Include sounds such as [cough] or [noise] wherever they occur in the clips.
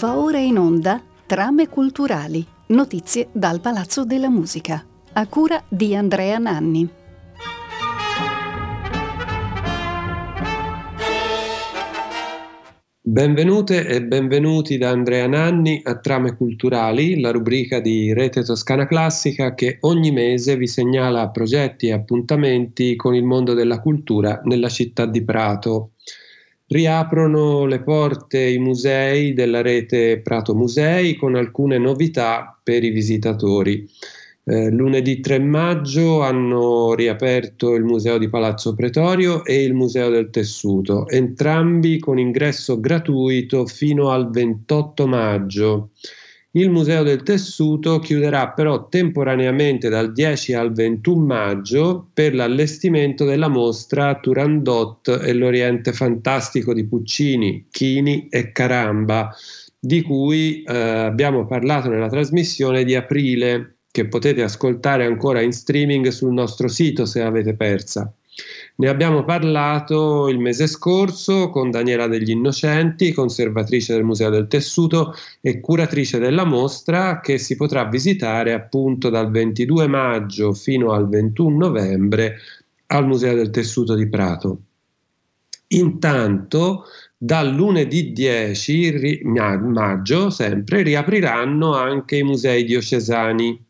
Va ora in onda Trame culturali, notizie dal Palazzo della Musica, a cura di Andrea Nanni. Benvenute e benvenuti da Andrea Nanni a Trame Culturali, la rubrica di Rete Toscana Classica che ogni mese vi segnala progetti e appuntamenti con il mondo della cultura nella città di Prato riaprono le porte i musei della rete Prato Musei con alcune novità per i visitatori. Eh, lunedì 3 maggio hanno riaperto il Museo di Palazzo Pretorio e il Museo del Tessuto, entrambi con ingresso gratuito fino al 28 maggio. Il Museo del Tessuto chiuderà però temporaneamente dal 10 al 21 maggio per l'allestimento della mostra Turandot e l'Oriente Fantastico di Puccini, Chini e Caramba, di cui eh, abbiamo parlato nella trasmissione di aprile, che potete ascoltare ancora in streaming sul nostro sito se l'avete persa. Ne abbiamo parlato il mese scorso con Daniela degli Innocenti, conservatrice del Museo del Tessuto e curatrice della mostra che si potrà visitare appunto dal 22 maggio fino al 21 novembre al Museo del Tessuto di Prato. Intanto dal lunedì 10 maggio sempre riapriranno anche i musei diocesani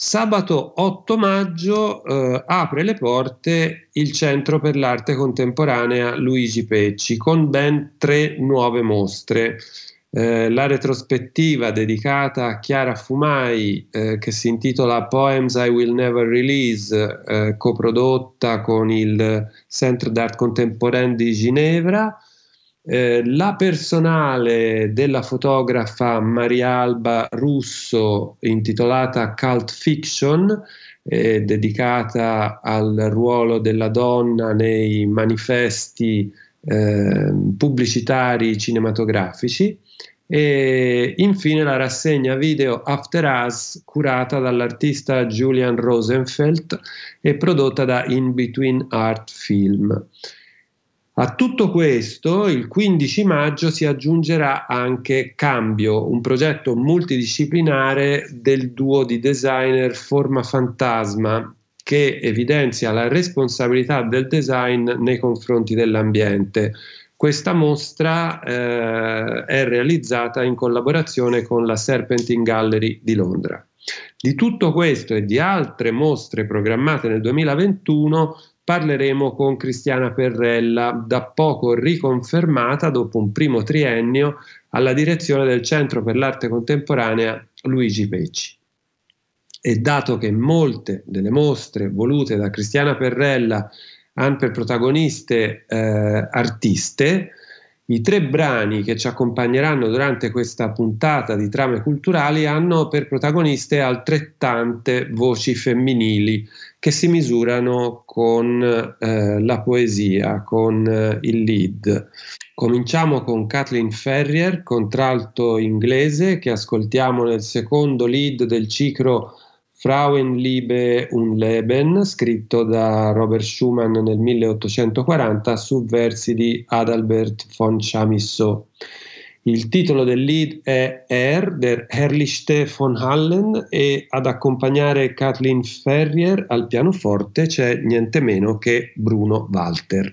Sabato 8 maggio eh, apre le porte il Centro per l'Arte Contemporanea Luigi Pecci con ben tre nuove mostre. Eh, la retrospettiva dedicata a Chiara Fumai eh, che si intitola Poems I Will Never Release, eh, coprodotta con il Centre d'Art Contemporain di Ginevra, eh, la personale della fotografa Maria Alba Russo intitolata Cult Fiction, eh, dedicata al ruolo della donna nei manifesti eh, pubblicitari cinematografici e infine la rassegna video After Us curata dall'artista Julian Rosenfeld e prodotta da In Between Art Film. A tutto questo, il 15 maggio si aggiungerà anche Cambio, un progetto multidisciplinare del duo di designer Forma Fantasma che evidenzia la responsabilità del design nei confronti dell'ambiente. Questa mostra eh, è realizzata in collaborazione con la Serpentine Gallery di Londra. Di tutto questo e di altre mostre programmate nel 2021 parleremo con Cristiana Perrella, da poco riconfermata dopo un primo triennio alla direzione del Centro per l'Arte Contemporanea Luigi Pecci. E dato che molte delle mostre volute da Cristiana Perrella hanno per protagoniste eh, artiste, i tre brani che ci accompagneranno durante questa puntata di trame culturali hanno per protagoniste altrettante voci femminili che si misurano con eh, la poesia, con eh, il lead. Cominciamo con Kathleen Ferrier, contralto inglese, che ascoltiamo nel secondo lead del ciclo Frauenliebe und Leben, scritto da Robert Schumann nel 1840 su versi di Adalbert von Chamisso. Il titolo del lead è Er, der Herrlichste von Hallen e ad accompagnare Kathleen Ferrier al pianoforte c'è niente meno che Bruno Walter.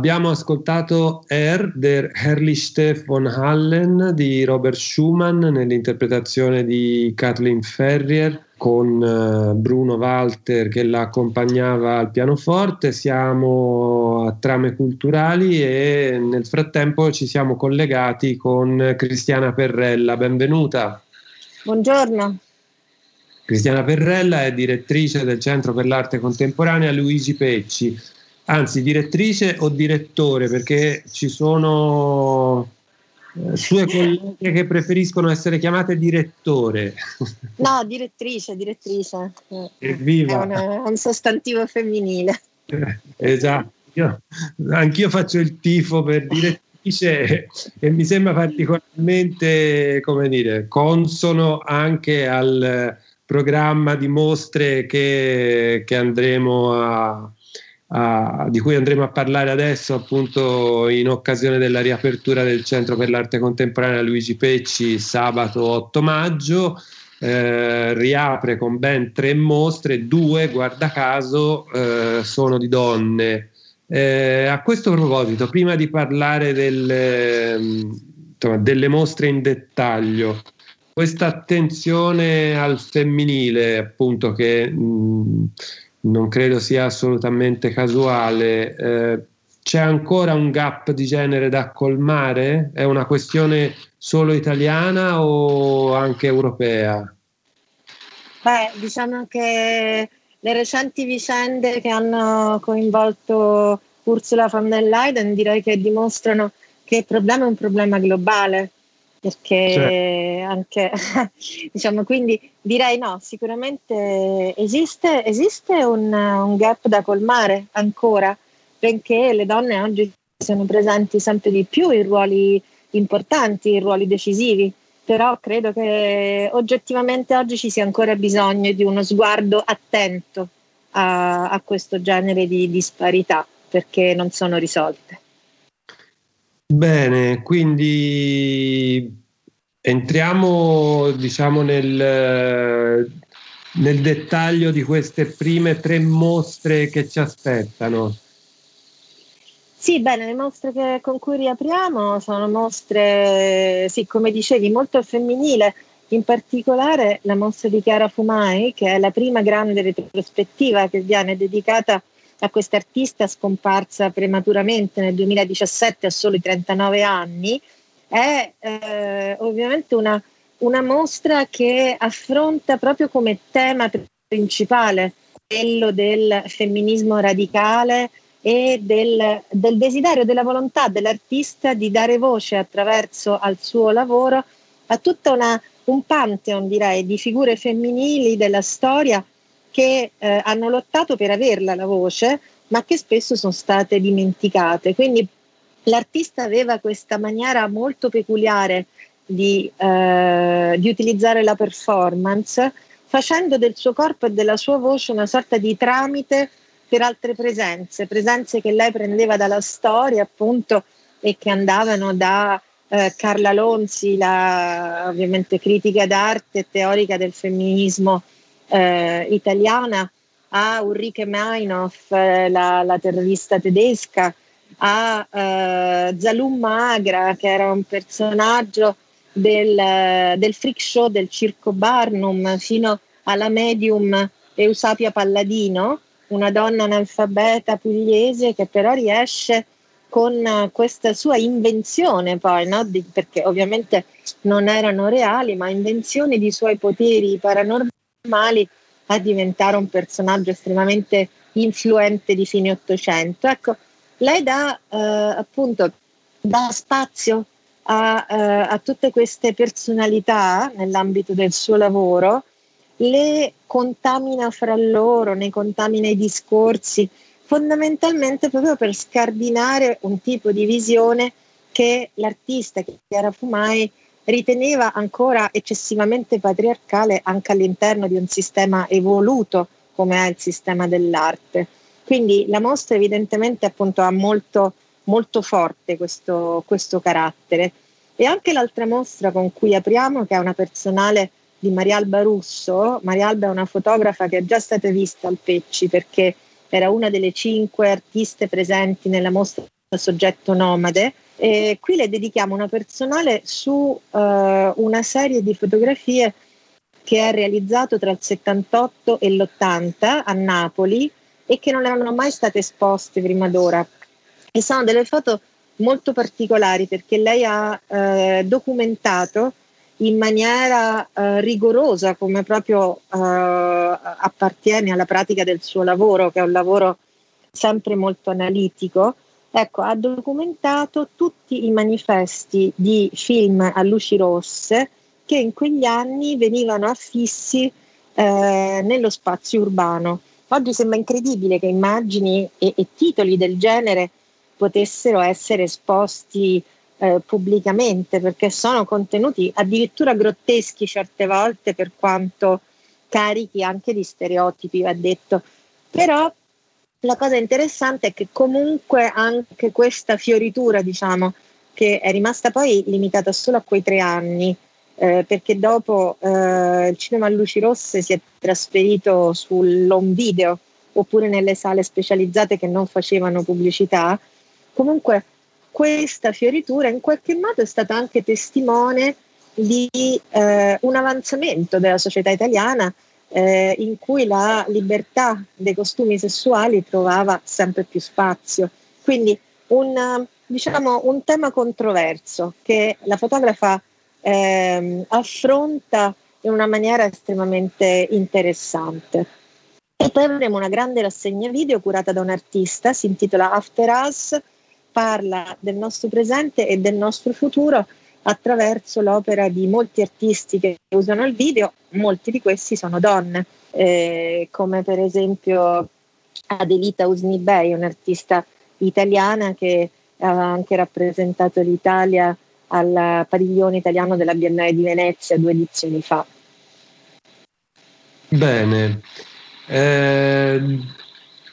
Abbiamo ascoltato Er der Herrlichste von Hallen di Robert Schumann nell'interpretazione di Kathleen Ferrier con eh, Bruno Walter che la accompagnava al pianoforte. Siamo a trame culturali e nel frattempo ci siamo collegati con Cristiana Perrella. Benvenuta. Buongiorno. Cristiana Perrella è direttrice del Centro per l'Arte Contemporanea Luigi Pecci anzi direttrice o direttore, perché ci sono eh, sue colleghe che preferiscono essere chiamate direttore. [laughs] No, direttrice, direttrice. Evviva. È un, un sostantivo femminile. [laughs] esatto, Io, anch'io faccio il tifo per direttrice e mi sembra particolarmente, come dire, consono anche al programma di mostre che, che andremo a, Uh, di cui andremo a parlare adesso appunto in occasione della riapertura del Centro per l'Arte Contemporanea Luigi Pecci sabato 8 maggio. Eh, riapre con ben tre mostre, due, guarda caso, eh, sono di donne. Eh, a questo proposito, prima di parlare del, insomma, delle mostre in dettaglio, questa attenzione al femminile, appunto, che mh, non credo sia assolutamente casuale. Eh, c'è ancora un gap di genere da colmare? È una questione solo italiana o anche europea? Beh, diciamo che le recenti vicende che hanno coinvolto Ursula von der Leyen direi che dimostrano che il problema è un problema globale perché cioè. anche [laughs] diciamo quindi direi no sicuramente esiste, esiste un, un, gap da colmare ancora benché le donne oggi siano presenti sempre di più in ruoli importanti in ruoli decisivi però credo che oggettivamente oggi ci sia ancora bisogno di uno sguardo attento a, a questo genere di disparità perché non sono risolte Bene, quindi entriamo diciamo nel, nel dettaglio di queste prime tre mostre che ci aspettano. Sì, bene, le mostre che, con cui riapriamo sono mostre, sì, come dicevi, molto femminile, in particolare la mostra di Chiara Fumai, che è la prima grande retrospettiva che viene dedicata a questa artista scomparsa prematuramente nel 2017 a soli 39 anni, è eh, ovviamente una, una mostra che affronta proprio come tema principale quello del femminismo radicale e del, del, desiderio, della volontà dell'artista di dare voce attraverso al suo lavoro a tutta una, un pantheon, direi, di figure femminili della storia che eh, hanno lottato per averla la voce, ma che spesso sono state dimenticate. Quindi l'artista aveva questa maniera molto peculiare di, eh, di utilizzare la performance, facendo del suo corpo e della sua voce una sorta di tramite per altre presenze, presenze che lei prendeva dalla storia appunto e che andavano da eh, Carla Lonzi, la ovviamente critica d'arte e teorica del femminismo eh, italiana, a Ulrike Meinhof, eh, la, la, terrorista tedesca, a eh, Zalum Magra, che era un personaggio del, del freak show del circo Barnum, fino alla medium Eusapia Palladino, una donna analfabeta pugliese che però riesce con questa sua invenzione poi, no? di, perché ovviamente non erano reali, ma invenzione di suoi poteri paranormali a diventare un personaggio estremamente influente di fine Ottocento. Ecco, lei dà eh, appunto dà spazio a, eh, a, tutte queste personalità nell'ambito del suo lavoro, le contamina fra loro, ne contamina i discorsi, fondamentalmente proprio per scardinare un tipo di visione che l'artista Chiara Fumai riteneva ancora eccessivamente patriarcale anche all'interno di un sistema evoluto come è il sistema dell'arte. Quindi la mostra evidentemente appunto ha molto, molto forte questo, questo carattere. E anche l'altra mostra con cui apriamo, che è una personale di Marialba Russo, Marialba è una fotografa che è già stata vista al Pecci perché era una delle cinque artiste presenti nella mostra Soggetto Nomade. E qui le dedichiamo una personale su uh, una serie di fotografie che ha realizzato tra il 78 e l'80 a Napoli e che non erano mai state esposte prima d'ora. E sono delle foto molto particolari perché lei ha eh, documentato in maniera eh, rigorosa, come proprio eh, appartiene alla pratica del suo lavoro, che è un lavoro sempre molto analitico, ecco, ha documentato tutti i manifesti di film a luci rosse che in quegli anni venivano affissi eh, nello spazio urbano. Oggi sembra incredibile che immagini e, e titoli del genere potessero essere esposti eh, pubblicamente perché sono contenuti addirittura grotteschi certe volte per quanto carichi anche di stereotipi, va detto. Però la cosa interessante è che comunque anche questa fioritura, diciamo, che è rimasta poi limitata solo a quei tre anni, eh, perché dopo eh, il cinema a luci rosse si è trasferito sull'home video oppure nelle sale specializzate che non facevano pubblicità. Comunque questa fioritura in qualche modo è stata anche testimone di eh, un avanzamento della società italiana eh, in cui la libertà dei costumi sessuali trovava sempre più spazio. Quindi un, diciamo, un tema controverso che la fotografa eh, affronta in una maniera estremamente interessante. E poi avremo una grande rassegna video curata da un artista, si intitola After Us, parla del nostro presente e del nostro futuro attraverso l'opera di molti artisti che usano il video, molti di questi sono donne, eh, come per esempio Adelita Usnibei, un'artista italiana che ha anche rappresentato l'Italia al padiglione italiano della Biennale di Venezia due edizioni fa. Bene, eh,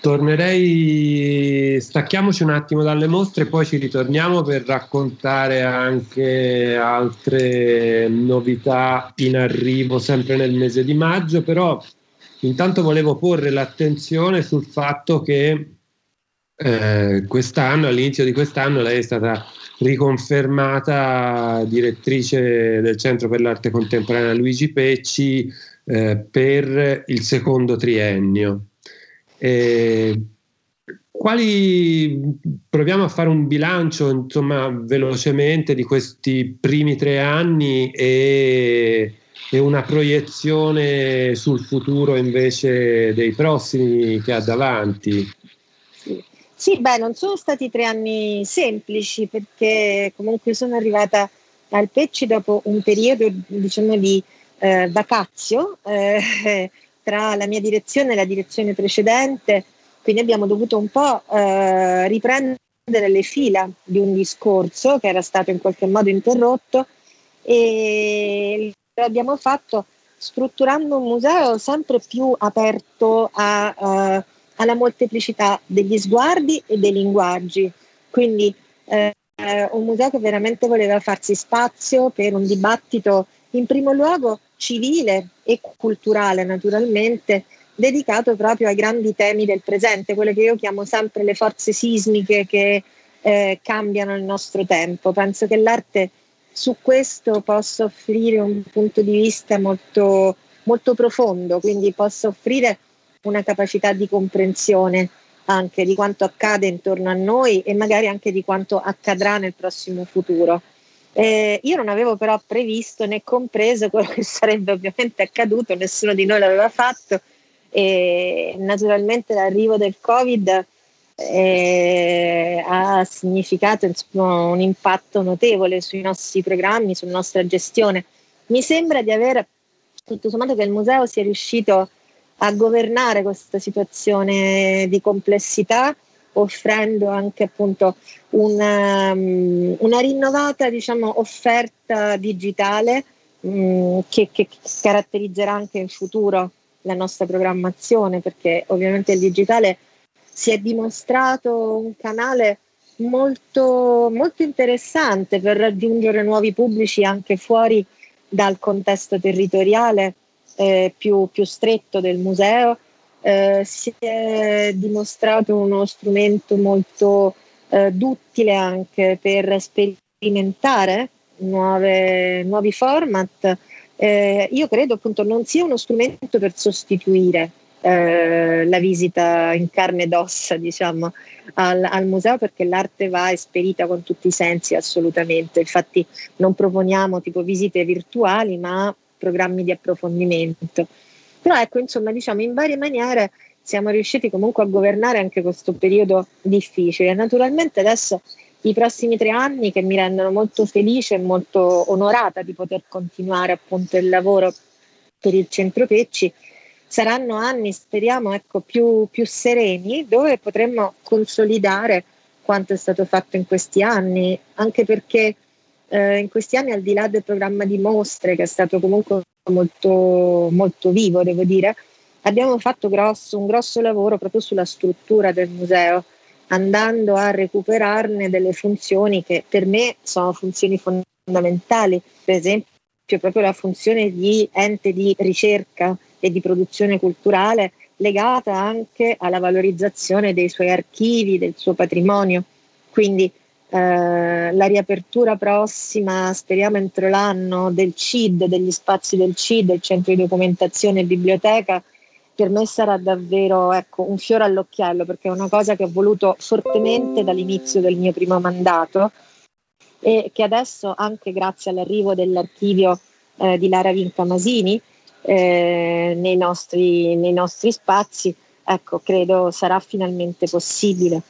tornerei, stacchiamoci un attimo dalle mostre e poi ci ritorniamo per raccontare anche altre novità in arrivo sempre nel mese di maggio, però intanto volevo porre l'attenzione sul fatto che eh, quest'anno, all'inizio di quest'anno, lei è stata riconfermata direttrice del Centro per l'Arte Contemporanea Luigi Pecci eh, per il secondo triennio. Quali proviamo a fare un bilancio, insomma, velocemente di questi primi tre anni e, e una proiezione sul futuro invece dei prossimi che ha davanti? Sì. sì, beh, non sono stati tre anni semplici perché comunque sono arrivata al Pecci dopo un periodo, diciamo, di eh, vacazio. Eh, tra la mia direzione e la direzione precedente, quindi abbiamo dovuto un po' eh, riprendere le fila di un discorso che era stato in qualche modo interrotto e lo abbiamo fatto strutturando un museo sempre più aperto a, uh, alla molteplicità degli sguardi e dei linguaggi. Quindi eh, un museo che veramente voleva farsi spazio per un dibattito in primo luogo civile e culturale naturalmente, dedicato proprio ai grandi temi del presente, quelle che io chiamo sempre le forze sismiche che eh, cambiano il nostro tempo. Penso che l'arte su questo possa offrire un punto di vista molto, molto profondo, quindi possa offrire una capacità di comprensione anche di quanto accade intorno a noi e magari anche di quanto accadrà nel prossimo futuro. Eh, io non avevo però previsto né compreso quello che sarebbe ovviamente accaduto, nessuno di noi l'aveva fatto e naturalmente l'arrivo del Covid eh, ha significato insomma, un impatto notevole sui nostri programmi, sulla nostra gestione. Mi sembra di aver, tutto sommato, che il museo sia riuscito a governare questa situazione di complessità offrendo anche appunto una, um, una rinnovata diciamo, offerta digitale um, che, che caratterizzerà anche in futuro la nostra programmazione perché ovviamente il digitale si è dimostrato un canale molto, molto interessante per raggiungere nuovi pubblici anche fuori dal contesto territoriale eh, più, più, stretto del museo eh, si è dimostrato uno strumento molto eh, duttile anche per sperimentare nuove, nuovi format. Eh, io credo appunto non sia uno strumento per sostituire eh, la visita in carne ed ossa diciamo, al, al, museo perché l'arte va esperita con tutti i sensi assolutamente. Infatti non proponiamo tipo visite virtuali ma programmi di approfondimento. Però ecco, insomma, diciamo in varie maniere siamo riusciti comunque a governare anche questo periodo difficile. Naturalmente adesso i prossimi tre anni che mi rendono molto felice e molto onorata di poter continuare appunto il lavoro per il Centro Pecci saranno anni, speriamo, ecco, più, più sereni dove potremmo consolidare quanto è stato fatto in questi anni, anche perché eh, in questi anni al di là del programma di mostre che è stato comunque molto, molto vivo, devo dire, abbiamo fatto grosso, un grosso lavoro proprio sulla struttura del museo, andando a recuperarne delle funzioni che per me sono funzioni fondamentali, per esempio proprio la funzione di ente di ricerca e di produzione culturale legata anche alla valorizzazione dei suoi archivi, del suo patrimonio. Quindi eh, la riapertura prossima, speriamo entro l'anno, del CID, degli spazi del CID, il centro di documentazione e biblioteca, per me sarà davvero ecco, un fiore all'occhiello perché è una cosa che ho voluto fortemente dall'inizio del mio primo mandato e che adesso anche grazie all'arrivo dell'archivio eh, di Lara Vinca Masini eh, nei, nostri, nei nostri spazi, ecco, credo sarà finalmente possibile.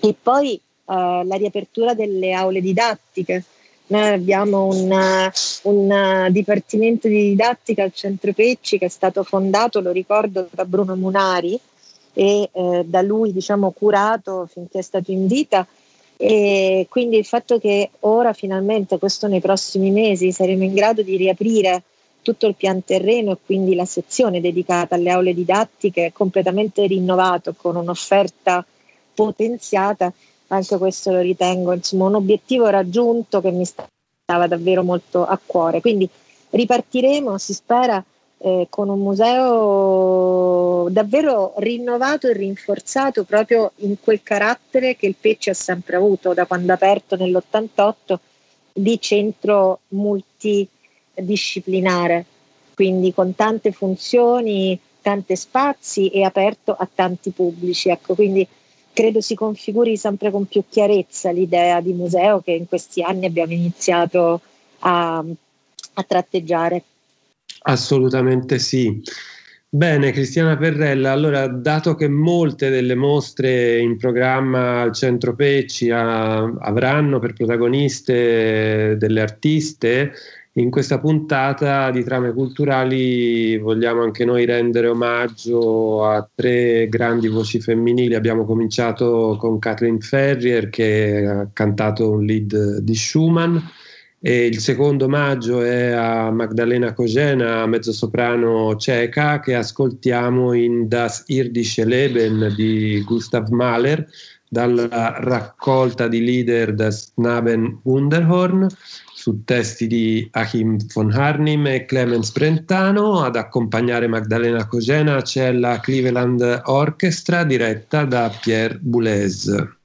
E poi la riapertura delle aule didattiche. Noi abbiamo un, un, dipartimento di didattica al Centro Pecci che è stato fondato, lo ricordo, da Bruno Munari e eh, da lui diciamo, curato finché è stato in vita. E quindi il fatto che ora finalmente, questo nei prossimi mesi, saremo in grado di riaprire tutto il pian terreno e quindi la sezione dedicata alle aule didattiche completamente rinnovato con un'offerta potenziata anche questo lo ritengo insomma, un obiettivo raggiunto che mi stava davvero molto a cuore. Quindi ripartiremo, si spera, eh, con un museo davvero rinnovato e rinforzato proprio in quel carattere che il Pecci ha sempre avuto da quando ha aperto nell'88 di centro multidisciplinare, quindi con tante funzioni, tanti spazi e aperto a tanti pubblici. Ecco, quindi credo si configuri sempre con più chiarezza l'idea di museo che in questi anni abbiamo iniziato a, a tratteggiare. Assolutamente sì. Bene, Cristiana Perrella, allora dato che molte delle mostre in programma al Centro Pecci a, avranno per protagoniste delle artiste, in questa puntata di Trame Culturali vogliamo anche noi rendere omaggio a tre grandi voci femminili. Abbiamo cominciato con Kathleen Ferrier che ha cantato un lead di Schumann e il secondo omaggio è a Magdalena Kogena, mezzosoprano ceca, che ascoltiamo in Das irdische Leben di Gustav Mahler dalla raccolta di leader Das Naben Wunderhorn su testi di Achim von Harnim e Clemens Brentano. Ad accompagnare Magdalena Cogena c'è la Cleveland Orchestra diretta da Pierre Boulez.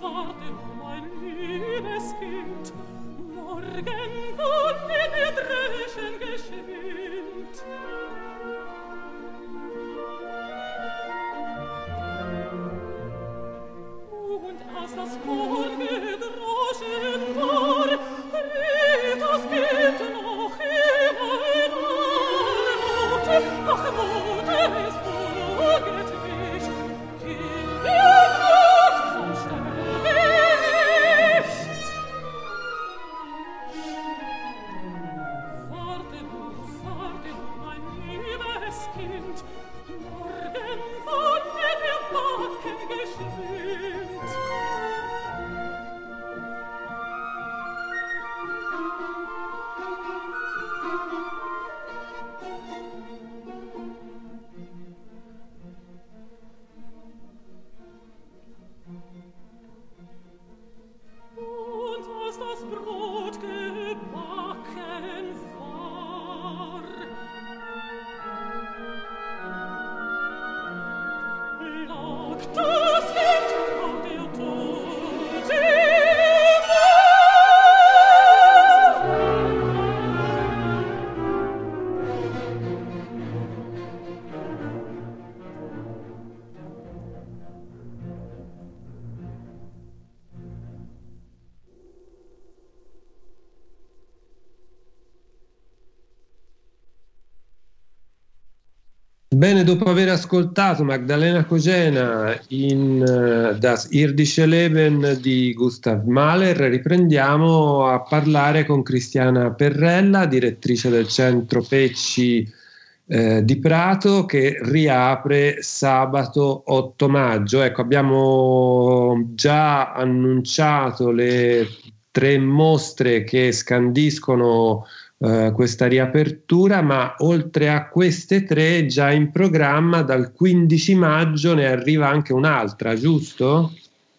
forte mein liebes kind morgen kommt ein dreischen geschwind. Und als das Chor dopo aver ascoltato Magdalena Cogena in uh, Das irdische Leben di Gustav Mahler, riprendiamo a parlare con Cristiana Perrella, direttrice del centro Pecci eh, di Prato, che riapre sabato 8 maggio. Ecco, abbiamo già annunciato le tre mostre che scandiscono eh, questa riapertura, ma oltre a queste tre già in programma dal 15 maggio ne arriva anche un'altra, giusto?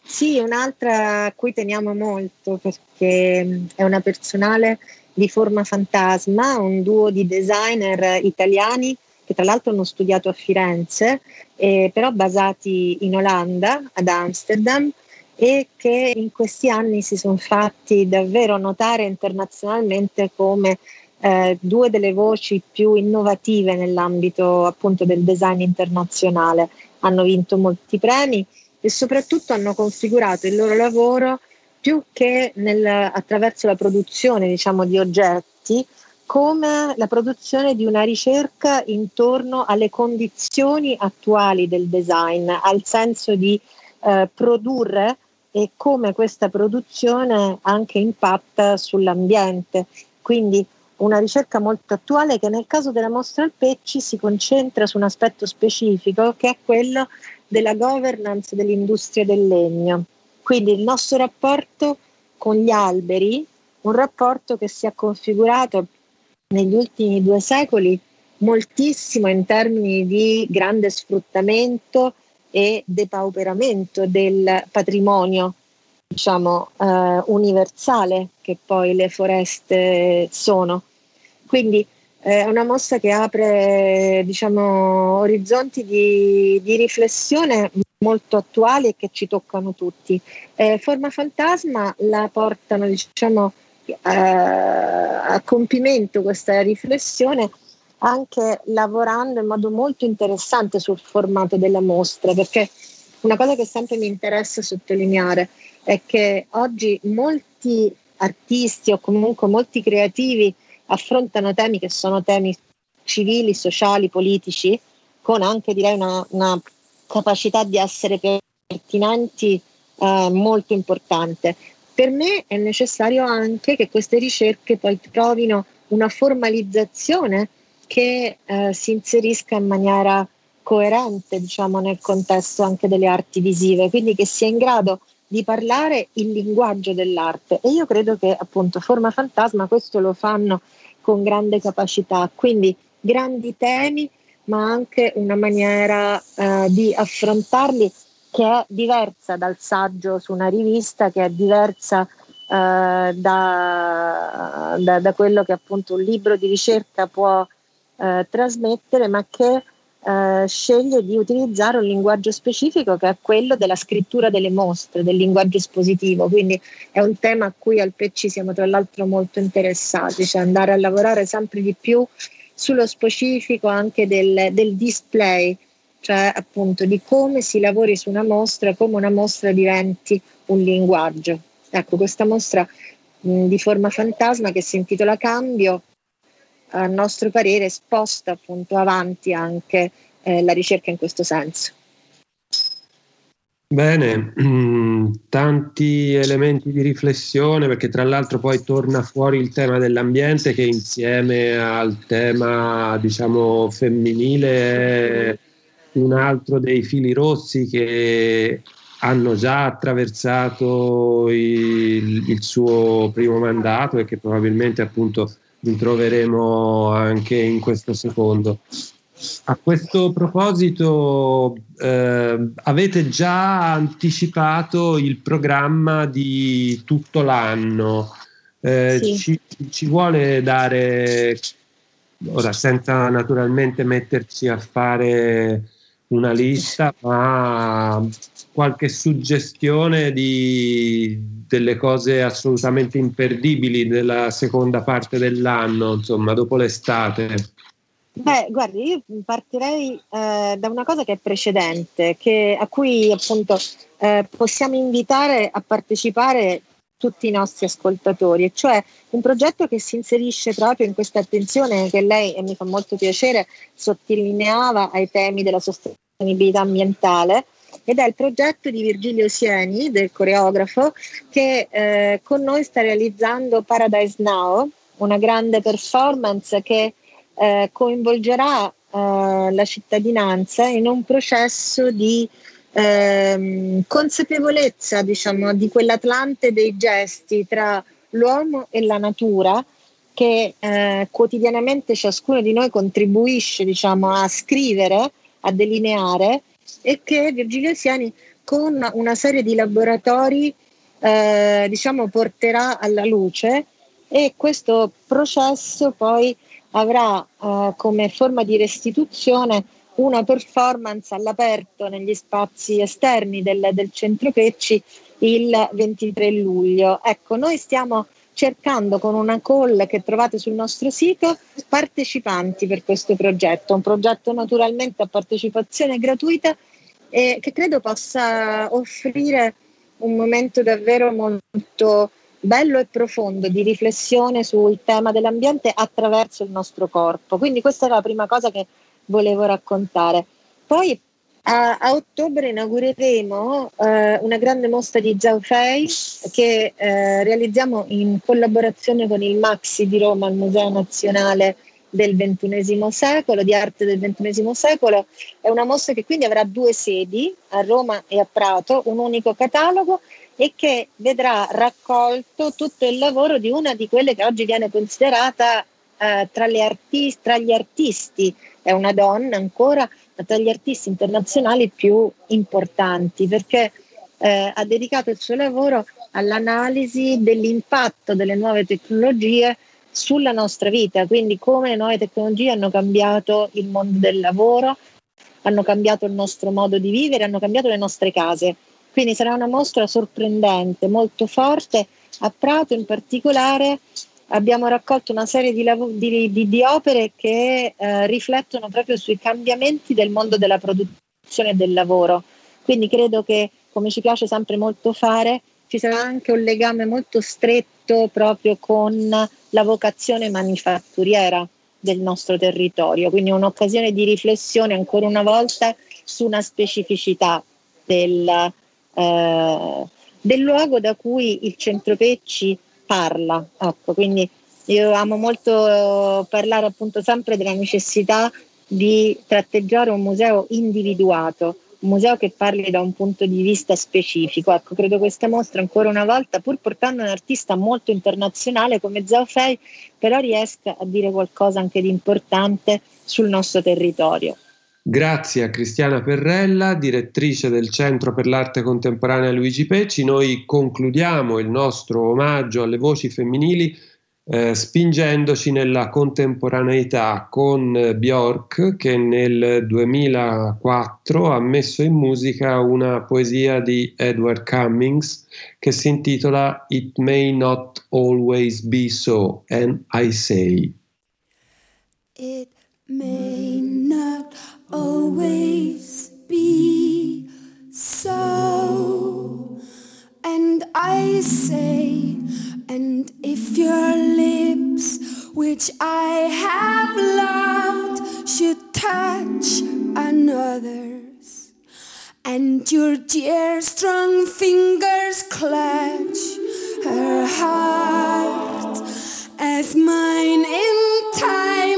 Sì, un'altra a cui teniamo molto perché è una personale di forma fantasma, un duo di designer italiani che tra l'altro hanno studiato a Firenze, eh, però basati in Olanda, ad Amsterdam, e che in questi anni si sono fatti davvero notare internazionalmente come eh, due delle voci più innovative nell'ambito appunto del design internazionale. Hanno vinto molti premi e soprattutto hanno configurato il loro lavoro più che nel, attraverso la produzione diciamo, di oggetti come la produzione di una ricerca intorno alle condizioni attuali del design, al senso di eh, produrre e come questa produzione anche impatta sull'ambiente. Quindi una ricerca molto attuale che nel caso della mostra al Pecci si concentra su un aspetto specifico che è quello della governance dell'industria del legno. Quindi il nostro rapporto con gli alberi, un rapporto che si è configurato negli ultimi due secoli moltissimo in termini di grande sfruttamento e depauperamento del patrimonio diciamo eh, universale che poi le foreste sono. Quindi eh, è una mostra che apre diciamo, orizzonti di, di, riflessione molto attuali e che ci toccano tutti. Eh, Forma Fantasma la portano diciamo, eh, a compimento questa riflessione anche lavorando in modo molto interessante sul formato della mostra, perché una cosa che sempre mi interessa sottolineare è che oggi molti artisti o comunque molti creativi affrontano temi che sono temi civili, sociali, politici, con anche direi una, una capacità di essere pertinenti eh, molto importante. Per me è necessario anche che queste ricerche poi trovino una formalizzazione che eh, si inserisca in maniera coerente diciamo, nel contesto anche delle arti visive, quindi che sia in grado di parlare il linguaggio dell'arte. E io credo che appunto Forma Fantasma questo lo fanno con grande capacità, quindi grandi temi ma anche una maniera eh, di affrontarli che è diversa dal saggio su una rivista, che è diversa eh, da, da, da, quello che appunto un libro di ricerca può eh, trasmettere, ma che eh, sceglie di utilizzare un linguaggio specifico che è quello della scrittura delle mostre, del linguaggio espositivo. Quindi è un tema a cui al PC siamo tra l'altro molto interessati, cioè andare a lavorare sempre di più sullo specifico anche del, del display, cioè appunto di come si lavori su una mostra, come una mostra diventi un linguaggio. Ecco, questa mostra mh, di forma fantasma che si intitola Cambio a nostro parere sposta appunto avanti anche eh, la ricerca in questo senso. Bene, mm, tanti elementi di riflessione perché tra l'altro poi torna fuori il tema dell'ambiente che insieme al tema diciamo femminile è un altro dei fili rossi che hanno già attraversato il, il suo primo mandato e che probabilmente appunto li troveremo anche in questo secondo. A questo proposito, eh, avete già anticipato il programma di tutto l'anno. Eh, sì. ci, ci vuole dare, ora senza naturalmente metterci a fare una lista, ma qualche suggestione di delle cose assolutamente imperdibili della seconda parte dell'anno, insomma, dopo l'estate. Beh, guardi, io partirei eh, da una cosa che è precedente, che, a cui appunto eh, possiamo invitare a partecipare tutti i nostri ascoltatori, e cioè un progetto che si inserisce proprio in questa attenzione che lei, e mi fa molto piacere, sottolineava ai temi della sostenibilità ambientale, ed è il progetto di Virgilio Sieni, del coreografo, che eh, con noi sta realizzando Paradise Now, una grande performance che eh, coinvolgerà eh, la cittadinanza in un processo di ehm, consapevolezza, diciamo, di quell'Atlante dei gesti tra l'uomo e la natura che eh, quotidianamente ciascuno di noi contribuisce, diciamo, a scrivere, a delineare e che Virgilio Siani con una serie di laboratori eh, diciamo, porterà alla luce e questo processo poi avrà eh, come forma di restituzione una performance all'aperto negli spazi esterni del, del centro Pecci il 23 luglio. Ecco, noi stiamo cercando con una call che trovate sul nostro sito partecipanti per questo progetto, un progetto naturalmente a partecipazione gratuita e che credo possa offrire un momento davvero molto bello e profondo di riflessione sul tema dell'ambiente attraverso il nostro corpo. Quindi questa è la prima cosa che volevo raccontare. Poi a, a ottobre inaugureremo eh, una grande mostra di Zaufei che eh, realizziamo in collaborazione con il Maxi di Roma, il Museo Nazionale del XXI secolo, di arte del XXI secolo. È una mostra che quindi avrà due sedi, a Roma e a Prato, un unico catalogo e che vedrà raccolto tutto il lavoro di una di quelle che oggi viene considerata eh, tra, artist- tra gli artisti, è una donna ancora, ma tra gli artisti internazionali più importanti, perché eh, ha dedicato il suo lavoro all'analisi dell'impatto delle nuove tecnologie sulla nostra vita, quindi come le nuove tecnologie hanno cambiato il mondo del lavoro, hanno cambiato il nostro modo di vivere, hanno cambiato le nostre case. Quindi sarà una mostra sorprendente, molto forte. A Prato in particolare abbiamo raccolto una serie di, lav- di, di, di opere che eh, riflettono proprio sui cambiamenti del mondo della produzione e del lavoro. Quindi credo che, come ci piace sempre molto fare, ci sarà anche un legame molto stretto proprio con la vocazione manifatturiera del nostro territorio, quindi un'occasione di riflessione ancora una volta su una specificità del, eh, del luogo da cui il Centro Pecci parla. Ecco, quindi io amo molto parlare appunto sempre della necessità di tratteggiare un museo individuato, un museo che parli da un punto di vista specifico. Ecco, credo questa mostra ancora una volta, pur portando un artista molto internazionale come Zhao Fei, però riesca a dire qualcosa anche di importante sul nostro territorio. Grazie a Cristiana Perrella, direttrice del Centro per l'Arte Contemporanea Luigi Pecci. Noi concludiamo il nostro omaggio alle voci femminili eh, spingendoci nella contemporaneità con Bjork che nel 2004 ha messo in musica una poesia di Edward Cummings che si intitola It May Not Always Be So, and I Say. It may always be so, and I say And if your lips, which I have loved, should touch another's, and your dear strong fingers clutch her heart as mine in time,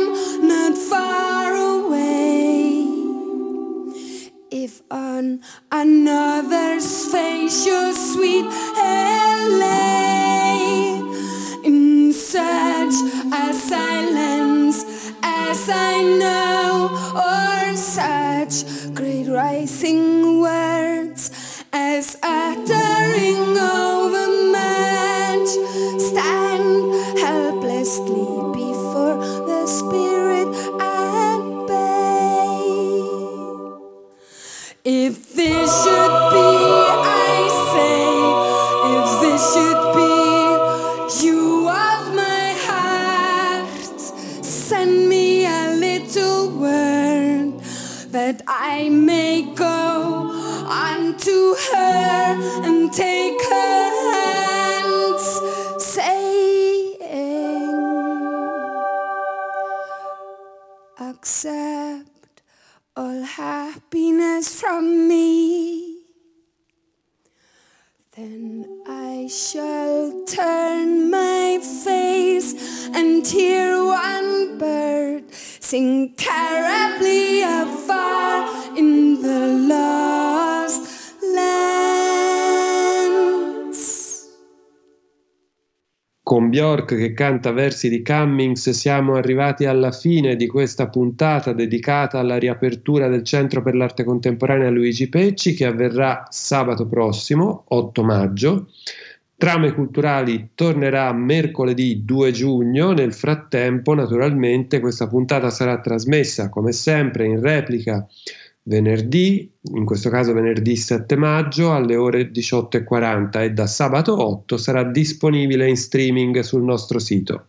on another's face your sweet hair In such a silence as I know, or such great rising words as uttering and hear one bird sing terribly afar in the lost lands. Con Bjork che canta versi di Cummings siamo arrivati alla fine di questa puntata dedicata alla riapertura del Centro per l'Arte Contemporanea Luigi Pecci che avverrà sabato prossimo, 8 maggio. Trame Culturali tornerà mercoledì 2 giugno, nel frattempo naturalmente questa puntata sarà trasmessa come sempre in replica venerdì, in questo caso venerdì 7 maggio alle ore 18.40 e da sabato 8 sarà disponibile in streaming sul nostro sito.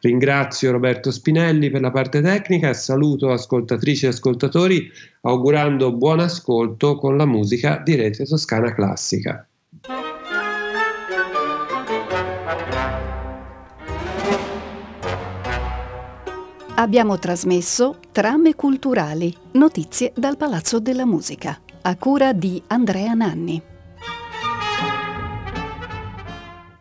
Ringrazio Roberto Spinelli per la parte tecnica e saluto ascoltatrici e ascoltatori augurando buon ascolto con la musica di Rete Toscana Classica. Abbiamo trasmesso Trame culturali, notizie dal Palazzo della Musica, a cura di Andrea Nanni.